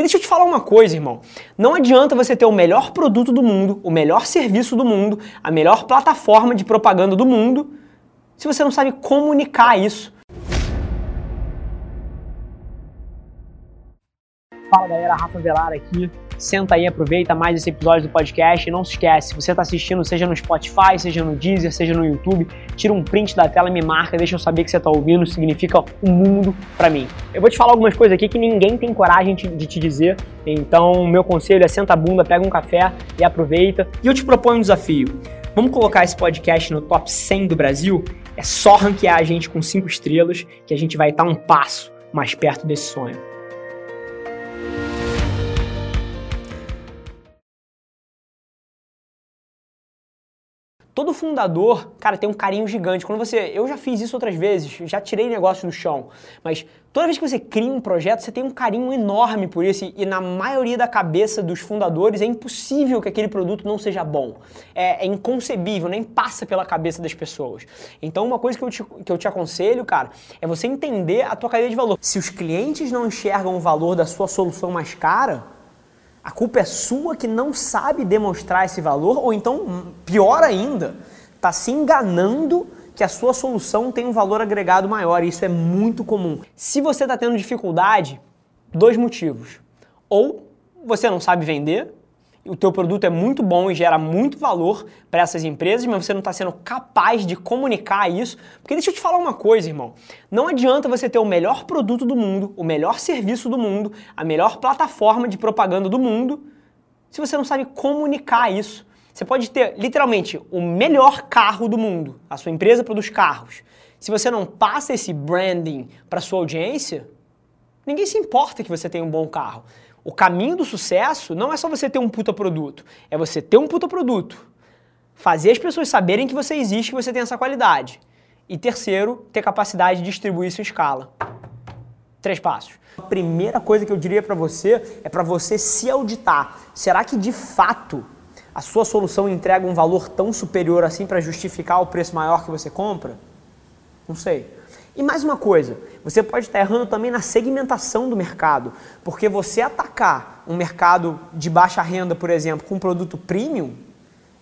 Porque deixa eu te falar uma coisa, irmão. Não adianta você ter o melhor produto do mundo, o melhor serviço do mundo, a melhor plataforma de propaganda do mundo, se você não sabe comunicar isso. Fala galera, Rafa Velar aqui. Senta aí, aproveita mais esse episódio do podcast e não se esquece, se você está assistindo, seja no Spotify, seja no Deezer, seja no YouTube, tira um print da tela, me marca, deixa eu saber que você está ouvindo, significa um mundo para mim. Eu vou te falar algumas coisas aqui que ninguém tem coragem de te dizer, então meu conselho é senta a bunda, pega um café e aproveita. E eu te proponho um desafio. Vamos colocar esse podcast no top 100 do Brasil? É só ranquear a gente com 5 estrelas que a gente vai estar um passo mais perto desse sonho. Todo fundador, cara, tem um carinho gigante. Quando você, eu já fiz isso outras vezes, já tirei negócio do chão, mas toda vez que você cria um projeto, você tem um carinho enorme por isso e, na maioria da cabeça dos fundadores é impossível que aquele produto não seja bom. É, é inconcebível, nem passa pela cabeça das pessoas. Então, uma coisa que eu, te, que eu te aconselho, cara, é você entender a tua cadeia de valor. Se os clientes não enxergam o valor da sua solução mais cara, a culpa é sua que não sabe demonstrar esse valor, ou então, pior ainda, está se enganando que a sua solução tem um valor agregado maior. E isso é muito comum. Se você está tendo dificuldade, dois motivos. Ou você não sabe vender, o teu produto é muito bom e gera muito valor para essas empresas, mas você não está sendo capaz de comunicar isso. Porque deixa eu te falar uma coisa, irmão. Não adianta você ter o melhor produto do mundo, o melhor serviço do mundo, a melhor plataforma de propaganda do mundo, se você não sabe comunicar isso. Você pode ter literalmente o melhor carro do mundo, a sua empresa produz carros. Se você não passa esse branding para sua audiência, ninguém se importa que você tem um bom carro. O caminho do sucesso não é só você ter um puta produto, é você ter um puta produto, fazer as pessoas saberem que você existe, que você tem essa qualidade. E terceiro, ter capacidade de distribuir isso em escala. Três passos. A primeira coisa que eu diria para você é para você se auditar. Será que de fato a sua solução entrega um valor tão superior assim para justificar o preço maior que você compra? Não sei. E mais uma coisa, você pode estar errando também na segmentação do mercado, porque você atacar um mercado de baixa renda, por exemplo, com um produto premium,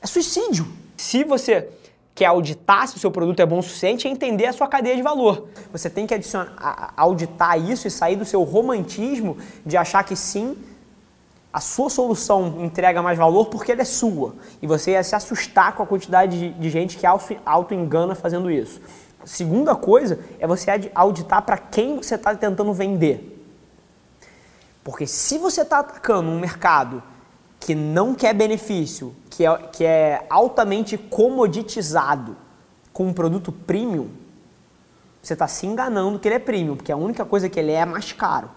é suicídio. Se você quer auditar se o seu produto é bom o suficiente, é entender a sua cadeia de valor. Você tem que adicionar, auditar isso e sair do seu romantismo de achar que sim, a sua solução entrega mais valor porque ela é sua. E você ia se assustar com a quantidade de, gente que auto-engana fazendo isso. Segunda coisa é você auditar para quem você está tentando vender. Porque se você está atacando um mercado que não quer benefício, que é, que é altamente comoditizado com um produto premium, você está se enganando que ele é premium, porque a única coisa que ele é é mais caro.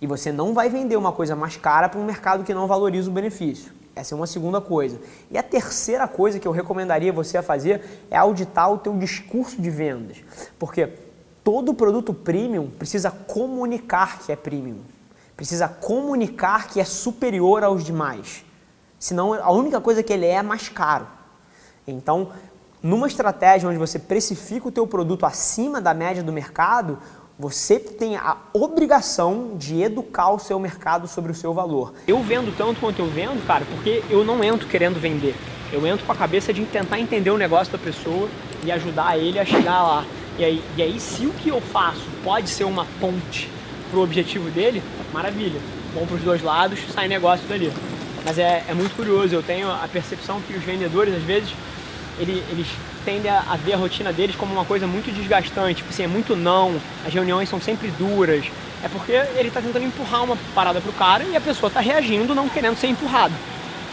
E você não vai vender uma coisa mais cara para um mercado que não valoriza o benefício. Essa é uma segunda coisa. E a terceira coisa que eu recomendaria você a fazer é auditar o teu discurso de vendas. Porque todo produto premium precisa comunicar que é premium. Precisa comunicar que é superior aos demais. Senão a única coisa que ele é é mais caro. Então, numa estratégia onde você precifica o teu produto acima da média do mercado, você tem a obrigação de educar o seu mercado sobre o seu valor. Eu vendo tanto quanto eu vendo, cara, porque eu não entro querendo vender. Eu entro com a cabeça de tentar entender o negócio da pessoa e ajudar ele a chegar lá. E aí, e aí se o que eu faço pode ser uma ponte para o objetivo dele, maravilha. Bom para os dois lados, sai negócio dali. Mas é, é muito curioso, eu tenho a percepção que os vendedores, às vezes, eles, eles tendem a, ver a rotina deles como uma coisa muito desgastante, tipo assim, é muito não, as reuniões são sempre duras. É porque ele está tentando empurrar uma parada pro cara e a pessoa está reagindo não querendo ser empurrado.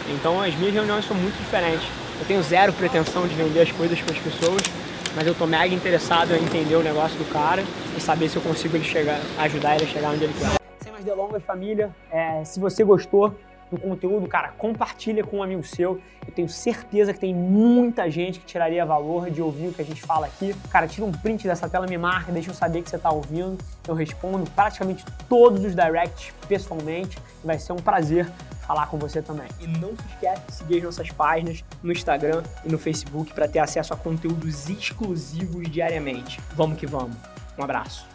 Então as minhas reuniões são muito diferentes. Eu tenho zero pretensão de vender as coisas para as pessoas, mas eu tô mega interessado em entender o negócio do cara e saber se eu consigo ele chegar, ajudar ele a chegar onde ele quer. Sem mais delongas, família, é, se você gostou, do conteúdo, cara, compartilha com um amigo seu. Eu tenho certeza que tem muita gente que tiraria valor de ouvir o que a gente fala aqui. Cara, tira um print dessa tela, me marca, deixa eu saber que você está ouvindo. Eu respondo praticamente todos os directs pessoalmente. Vai ser um prazer falar com você também. E não se esquece de seguir as nossas páginas no Instagram e no Facebook para ter acesso a conteúdos exclusivos diariamente. Vamos que vamos. Um abraço.